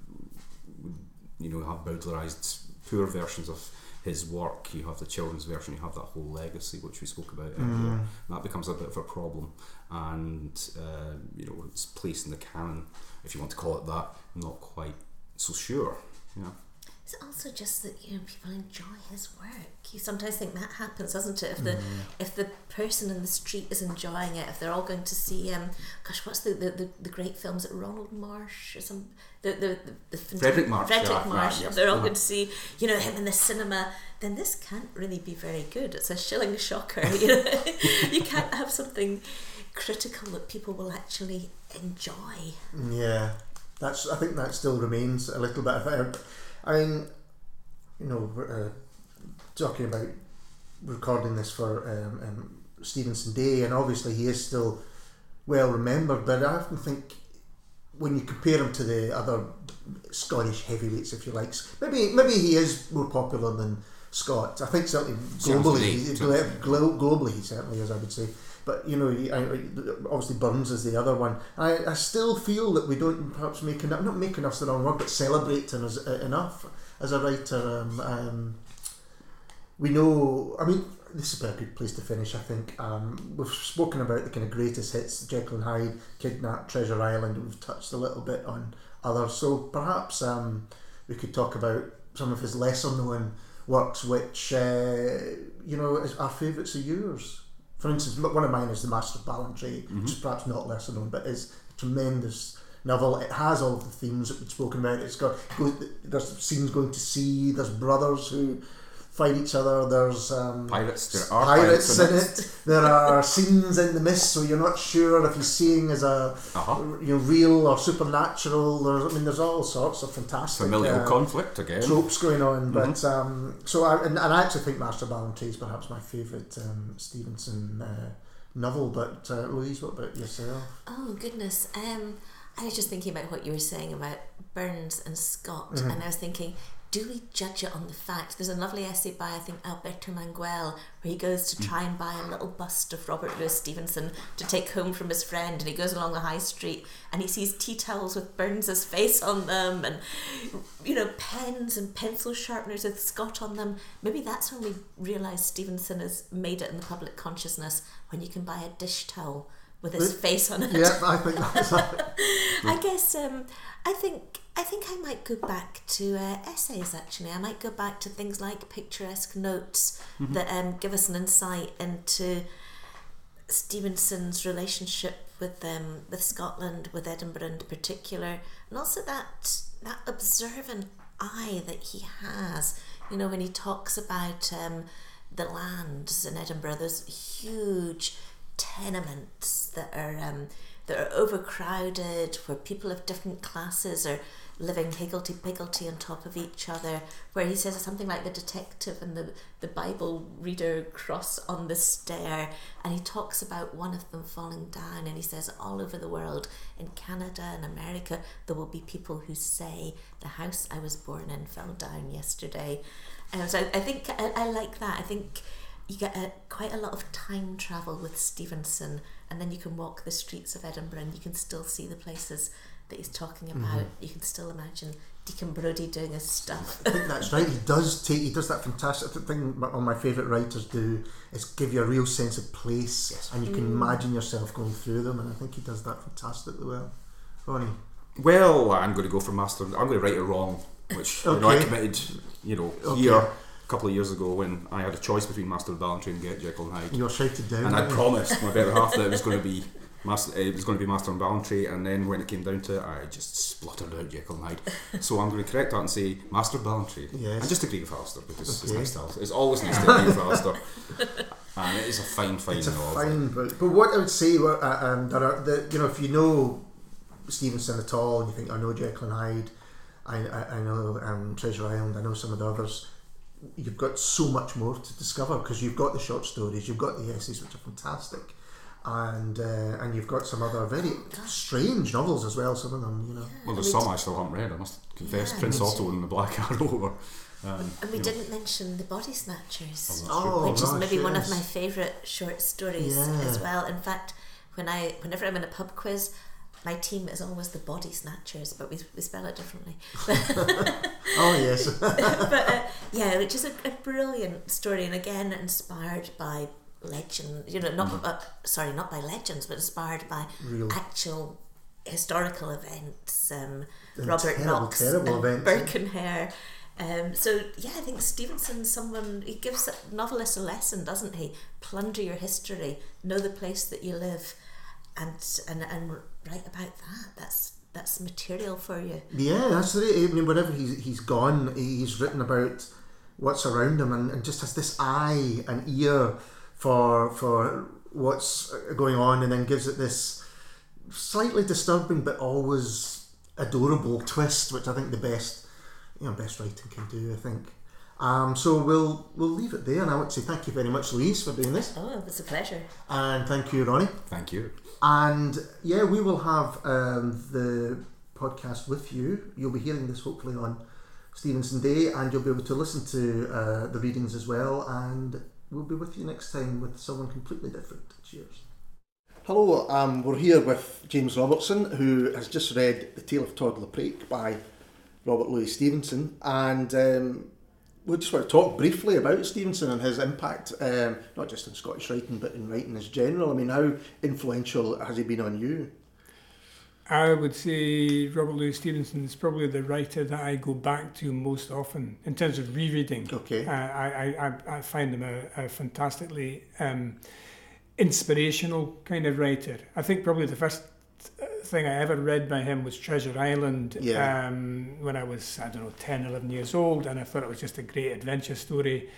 we, you know, have bowdlerised poor versions of his work. You have the children's version, you have that whole legacy which we spoke about earlier. That becomes a bit of a problem, and uh, you know, its place in the canon, if you want to call it that, not quite so sure. Yeah. It's also just that you know people enjoy his work. You sometimes think that happens, doesn't it? If the if the person in the street is enjoying it, if they're all going to see, um, gosh, what's the the, the, the great films that Ronald Marsh or some the the, the, the Fredric March, Fredric yeah, March. right, yes. If they're all Uh-huh. going to see, you know, him in the cinema, then this can't really be very good. It's a shilling shocker. You know, you can't have something critical that people will actually enjoy. Yeah, that's. I think that still remains a little bit. Of, I mean, you know, uh, talking about recording this for um, um, Stevenson Day, and obviously he is still well remembered. But I often think when you compare him to the other Scottish heavyweights, if you like, maybe maybe he is more popular than Scott. I think certainly globally, great. he- Sounds glo- globally he certainly is. I would say. But you know, he- I, obviously Burns is the other one. I, I still feel that we don't perhaps make enough, not make enough's the wrong word, but celebrate as, uh, enough as a writer. Um, um, we know, I mean, this is a good place to finish, I think. Um, we've spoken about the kind of greatest hits Jekyll and Hyde, Kidnap, Treasure Island, and we've touched a little bit on others. So perhaps um, we could talk about some of his lesser known works, which, uh, you know, are favourites of yours. For instance, one of mine is The Master of Ballantrae, which mm-hmm. is perhaps not lesser known, but is a tremendous novel. It has all of the themes that we've spoken about. It's got there's scenes going to sea. There's brothers who fight each other. There's um, Pirates, there are pirates pirates in in it. There are scenes in the mist, so you're not sure if he's seeing as a Uh-huh. you know real or supernatural. There's, I mean, there's all sorts of fantastic Familial uh, conflict again. tropes going on. But um, so I and, and I actually think Master Ballantrae is perhaps my favourite um, Stevenson uh, novel. But uh, Louise, what about yourself? Oh goodness. Um, I was just thinking about what you were saying about Burns and Scott, Mm-hmm. and I was thinking, do we judge it on the fact? There's a lovely essay by I think Alberto Manguel where he goes to try and buy a little bust of Robert Louis Stevenson to take home from his friend, and he goes along the high street and he sees tea towels with Burns's face on them, and you know pens and pencil sharpeners with Scott on them. Maybe that's when we realise Stevenson has made it in the public consciousness when you can buy a dish towel with his face on it. Yeah, I think that's I guess um, I think I think I might go back to uh, essays. Actually, I might go back to things like picturesque notes that um, give us an insight into Stevenson's relationship with um, with Scotland, with Edinburgh in particular, and also that that observant eye that he has. You know, when he talks about um, the lands in Edinburgh, those huge tenements that are um, that are overcrowded, where people of different classes are living higgledy piggledy on top of each other. Where he says something like the detective and the the Bible reader cross on the stair, and he talks about one of them falling down, and he says all over the world, in Canada and America, there will be people who say the house I was born in fell down yesterday. Um, so I, I think I, I like that. I think you get a, quite a lot of time travel with Stevenson, and then you can walk the streets of Edinburgh and you can still see the places that he's talking about. Mm-hmm. You can still imagine Deacon Brodie doing his stuff. I think that's right. He does take. He does that fantastic thing. One of my favourite writers do is give you a real sense of place, and you can mm. imagine yourself going through them. And I think he does that fantastically well. Ronnie, Well, I'm going to go for Master. I'm going to right it wrong, which you know I committed. You know, Okay. here a couple of years ago when I had a choice between Master of Ballantrae and Get Jekyll and Hyde, you're shouted down. and I you? promised my better half that it was going to be Master, it was going to be Master and Ballantrae, and then when it came down to it, I just spluttered out Jekyll and Hyde. so I'm going to correct that and say Master Ballantrae. Yes. And just agree with Alistair because Okay. it's nice to It's always nice to agree with Alistair. And it is a fine, fine It's a novel. fine book. But what I would say, uh, um, the, you know, if you know Stevenson at all, and you think I know Jekyll and Hyde, I, I, I know um, Treasure Island, I know some of the others. You've got so much more to discover because you've got the short stories, you've got the essays, which are fantastic, and uh, and you've got some other very strange novels as well. Some of them, you know. Well, there's some I still haven't read, I must confess. Yeah, Prince Otto and the Black Arrow were. Um, And we didn't mention the Body Snatchers. Oh, which is gosh, maybe one of my favourite short stories Yeah. as well. In fact, when I whenever I'm in a pub quiz, my team is always the Body Snatchers, but we, we spell it differently. Oh yes, but uh, yeah, which is a, a brilliant story, and again inspired by legend. You know, not uh, sorry, not by legends, but inspired by Real. actual historical events. Um, Robert terrible, Knox terrible and Burke and Hare. Um, so yeah, I think Stevenson's someone he gives novelists a lesson, doesn't he? Plunder your history, know the place that you live, and and and write about that. That's that's material for you. Yeah, that's it. I mean, wherever he's, he's gone, he's written about what's around him and, and just has this eye and ear for for what's going on and then gives it this slightly disturbing but always adorable twist, which I think the best you know best writing can do. I think. Um, so we'll we'll leave it there, and I want to say thank you very much, Louise, for doing this, Oh, it was a pleasure. and thank you, Ronnie. Thank you. And yeah, we will have um, the podcast with you. You'll be hearing this hopefully on Stevenson Day, and you'll be able to listen to uh, the readings as well. And we'll be with you next time with someone completely different. Cheers. Hello, um, we're here with James Robertson, who has just read The Tale of Tod Lapraik by Robert Louis Stevenson, and um, we just want to talk briefly about Stevenson and his impact, um, not just in Scottish writing, but in writing as general. I mean, how influential has he been on you? I would say Robert Louis Stevenson is probably the writer that I go back to most often in terms of rereading. Okay. Uh, I, I, I, find him a, a fantastically um, inspirational kind of writer. I think probably the first uh, thing I ever read by him was Treasure Island Yeah. um, when I was, I don't know, 10, 11 years old, and I thought it was just a great adventure story.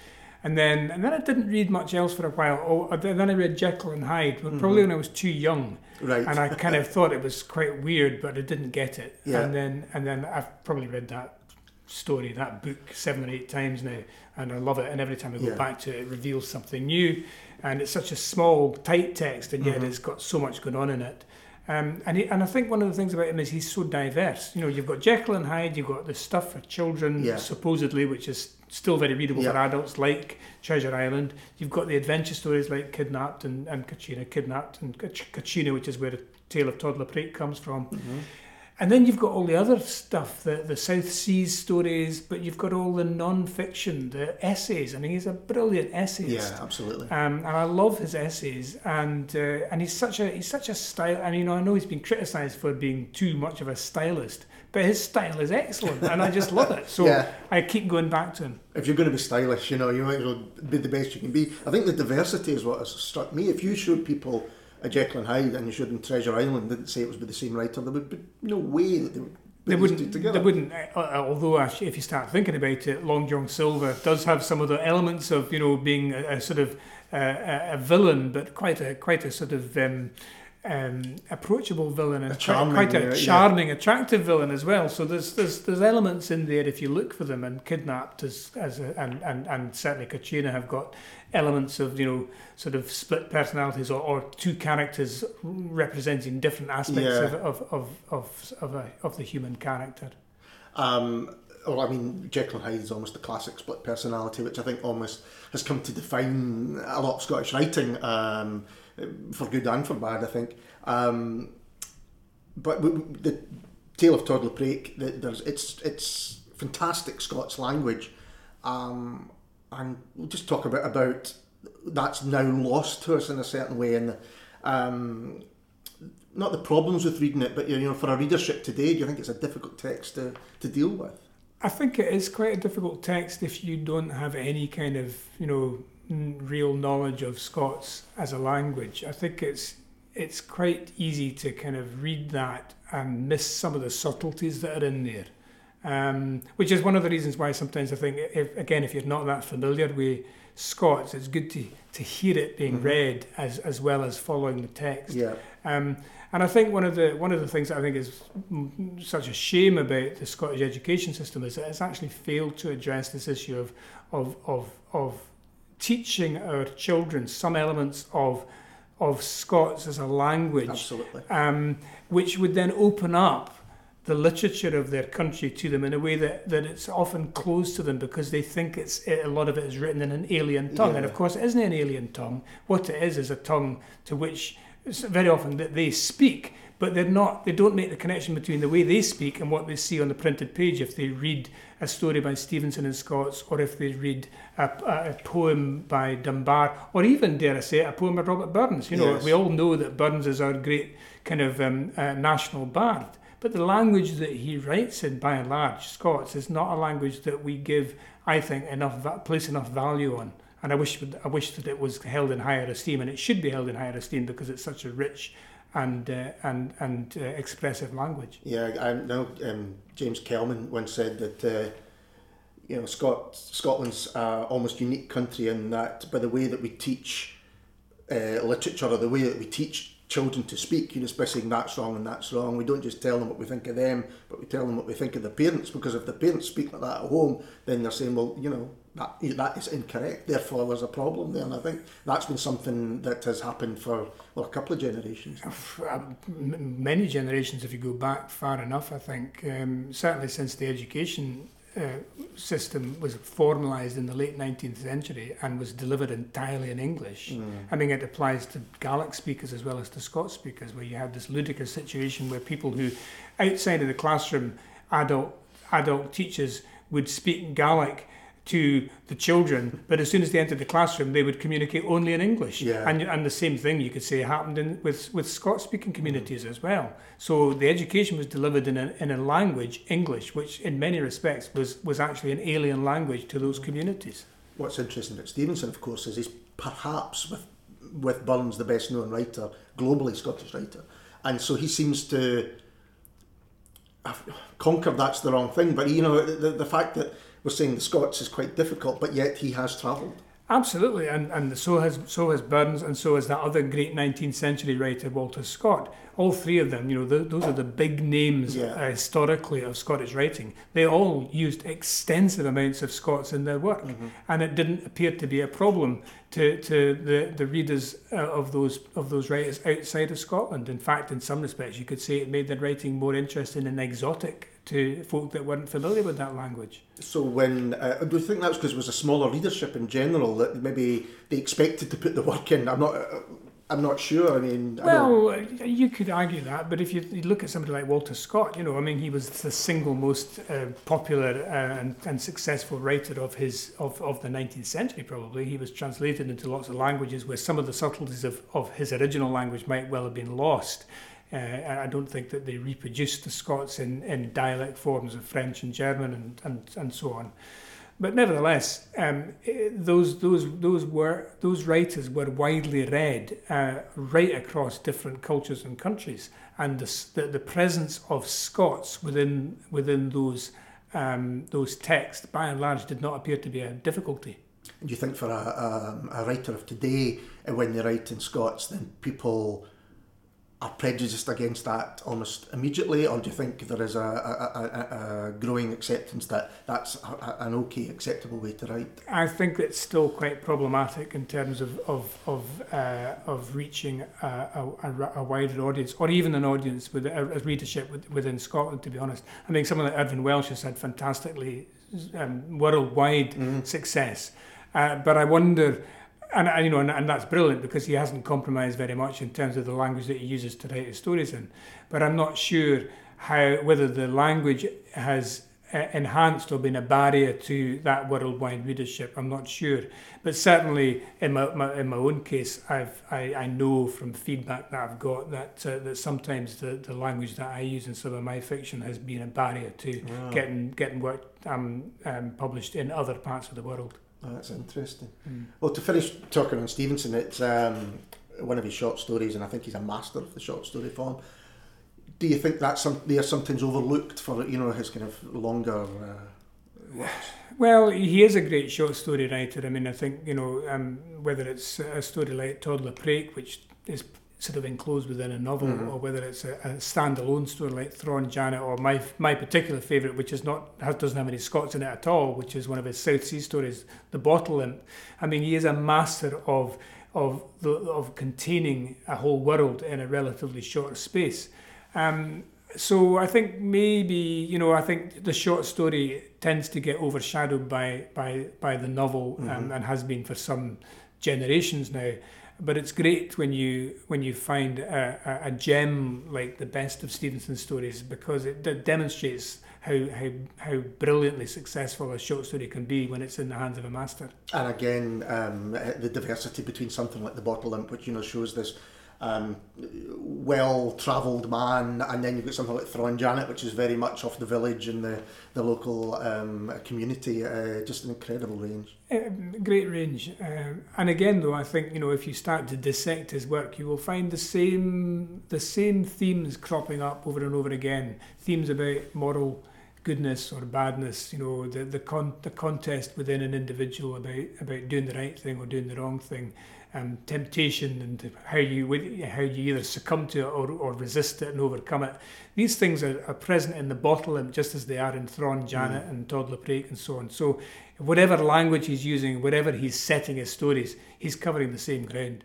And then, and then I didn't read much else for a while. Oh, then I read Jekyll and Hyde, but probably when I was too young Right. and I kind of thought it was quite weird, but I didn't get it. Yeah. And then and then I've probably read that story, that book, seven or eight times now, and I love it. And every time I go Yeah. back to it, it reveals something new. And it's such a small, tight text, and yet Mhm. it's got so much going on in it. Um, and he, and I think one of the things about him is he's so diverse. You know, you've got Jekyll and Hyde, you've got the stuff for children, Yeah. supposedly, which is still very readable for adults, like Treasure Island. You've got the adventure stories like Kidnapped and, and Catriona, Kidnapped and Kach- Catriona, which is where the Tale of Tod Lapraik comes from. Mhm. And then you've got all the other stuff, the, the South Seas stories, but you've got all the non-fiction, the essays. I mean, he's a brilliant essayist. Yeah, absolutely. Um, and I love his essays, and uh, and he's such a he's such a style. I mean, I know he's been criticised for being too much of a stylist, but his style is excellent, and I just love it. So Yeah. I keep going back to him. If you're going to be stylish, you know, you might as well be the best you can be. I think the diversity is what has struck me. If you showed people a Jekyll and Hyde and you showed them Treasure Island didn't say it was by the same writer, there would be no way that they would put They these wouldn't. two together. They wouldn't. Uh, uh, although, actually, if you start thinking about it, Long John Silver does have some of the elements of you know being a, a sort of uh, a, a villain, but quite a quite a sort of um, um, approachable villain and A quite, charming, quite a yeah. charming, attractive villain as well. So there's there's there's elements in there if you look for them. And kidnapped as as a, and and and certainly Catriona have got elements of you know sort of split personalities or, or two characters representing different aspects Yeah. of, of, of, of, of, a, of the human character. Um, well, I mean, Jekyll and Hyde is almost the classic split personality, which I think almost has come to define a lot of Scottish writing, um, for good and for bad, I think. Um, but w- w- the Tale of Toddler the, there's, it's, it's fantastic Scots language. Um, and we'll just talk about, about that's now lost to us in a certain way. And um, not the problems with reading it, but you know, for a readership today, do you think it's a difficult text to, to deal with? I think it is quite a difficult text if you don't have any kind of, you know, real knowledge of Scots as a language. I think it's it's quite easy to kind of read that and miss some of the subtleties that are in there. Um, which is one of the reasons why sometimes I think, if, again, if you're not that familiar with Scots, it's good to, to hear it being Mhm. read as, as well as following the text. Yeah. Um, and I think one of the one of the things that I think is such a shame about the Scottish education system is that it's actually failed to address this issue of of of, of teaching our children some elements of of Scots as a language, Absolutely. um, which would then open up the literature of their country to them in a way that, that it's often closed to them because they think it's a lot of it is written in an alien tongue. And of course, it isn't an alien tongue. What it is is a tongue to which very often that they speak, but they're not. They don't make the connection between the way they speak and what they see on the printed page. If they read a story by Stevenson in Scots, or if they read a, a, poem by Dunbar, or even dare I say a poem by Robert Burns. You know, Yes. we all know that Burns is our great kind of um, uh, national bard. But the language that he writes in, by and large, Scots, is not a language that we give, I think, enough place enough value on. And I wish, I wish that it was held in higher esteem, and it should be held in higher esteem because it's such a rich and uh, and and uh, expressive language. Yeah, I know um, James Kelman once said that uh, you know Scot- Scotland's uh, almost unique country in that by the way that we teach uh, literature or the way that we teach children to speak, you know, saying that's wrong and that's wrong. We don't just tell them what we think of them, but we tell them what we think of the parents. Because if the parents speak like that at home, then they're saying, well, you know, that that is incorrect. Therefore, there's a problem there. And I think that's been something that has happened for well, a couple of generations. Um, many generations, if you go back far enough, I think, um, certainly since the education uh, system was formalised in the late 19th century and was delivered entirely in English. Mm. I mean, it applies to Gaelic speakers as well as to Scots speakers, where you have this ludicrous situation where people who, outside of the classroom, adult adult teachers would speak Gaelic to the children, but as soon as they entered the classroom, they would communicate only in English. Yeah. And and the same thing you could say happened in, with with Scots speaking mm-hmm. communities as well. So the education was delivered in a in a language English, which in many respects was was actually an alien language to those mm-hmm. communities. What's interesting about Stevenson, of course, is he's perhaps with with Burns the best known writer globally, Scottish writer, and so he seems to have conquered. That's the wrong thing, but you know the, the fact that we're saying the Scots is quite difficult, but yet he has travelled. Absolutely, and, and so has so has Burns, and so has that other great 19th century writer Walter Scott. All three of them, you know, th those are the big names Yeah. uh, historically of Scottish writing. They all used extensive amounts of Scots in their work, and it didn't appear to be a problem to, to the, the readers uh, of those of those writers outside of Scotland. In fact, in some respects, you could say it made their writing more interesting and exotic to folk that weren't familiar with that language. So when uh, do you think that's because it was a smaller readership in general that maybe they expected to put the work in? I'm not. Uh, I'm not sure. I mean, Well, you could argue that, but if you, you look at somebody like Walter Scott, you know, I mean, he was the single most uh, popular uh, and, and successful writer of his of, of the 19th century. Probably he was translated into lots of languages where some of the subtleties of, of his original language might well have been lost. Uh, I don't think that they reproduced the Scots in, in dialect forms of French and German and, and, and so on. But nevertheless, um, eh, those those those were those writers were widely read uh, right across different cultures and countries, and the, the presence of Scots within within those um, those texts, by and large, did not appear to be a difficulty. do you think for a, a, a writer of today, uh, when they write in Scots, then people are prejudiced against that almost immediately, or do you think there is a, a, a, a growing acceptance that that's an okay, acceptable way to write? I think it's still quite problematic in terms of of of, uh, of reaching a, wider audience, or even an audience with a, readership with, within Scotland. To be honest, I mean, someone like Irvin Welsh has had fantastically um, worldwide success, uh, but I wonder. And, and you know, and, and that's brilliant because he hasn't compromised very much in terms of the language that he uses to write his stories in. But I'm not sure how whether the language has uh, enhanced or been a barrier to that worldwide readership. I'm not sure, but certainly in my, my in my own case, I've I, I know from feedback that I've got that uh, that sometimes the, the language that I use in some of my fiction has been a barrier to getting getting work um, um, published in other parts of the world. Oh, that's interesting. Well, to finish talking on Stevenson, it's um, one of his short stories, and I think he's a master of the short story form. Do you think that's some, they are sometimes overlooked for you know his kind of longer uh. Well, he is a great short story writer. I mean, I think you know um, whether it's a story like Tod Lapraik, which is sort of enclosed within a novel, mm-hmm. or whether it's a, a standalone story like Thrawn Janet, or my my particular favourite, which is not has, doesn't have any Scots in it at all, which is one of his South Sea stories, The Bottle Imp. I mean, he is a master of of the, of containing a whole world in a relatively short space. Um, so I think maybe you know I think the short story tends to get overshadowed by by by the novel um, mm-hmm. and has been for some generations now. But it's great when you when you find a, a, gem like the best of Stevenson's stories because it, it demonstrates how, how how brilliantly successful a short story can be when it's in the hands of a master. And again, um, the diversity between something like the Bottle Imp, which you know shows this um, well-travelled man, and then you've got something like Thrawn Janet, which is very much off the village and the the local um, community. Uh, just an incredible range. Uh, great range, uh, and again, though, I think you know if you start to dissect his work, you will find the same the same themes cropping up over and over again. Themes about moral goodness or badness, you know, the the, con- the contest within an individual about about doing the right thing or doing the wrong thing um, temptation and how you how you either succumb to it or, or resist it and overcome it. These things are, are present in the bottle and just as they are in Thrawn Janet mm. and Tod Lapraik and so on. So whatever language he's using, whatever he's setting his stories, he's covering the same ground.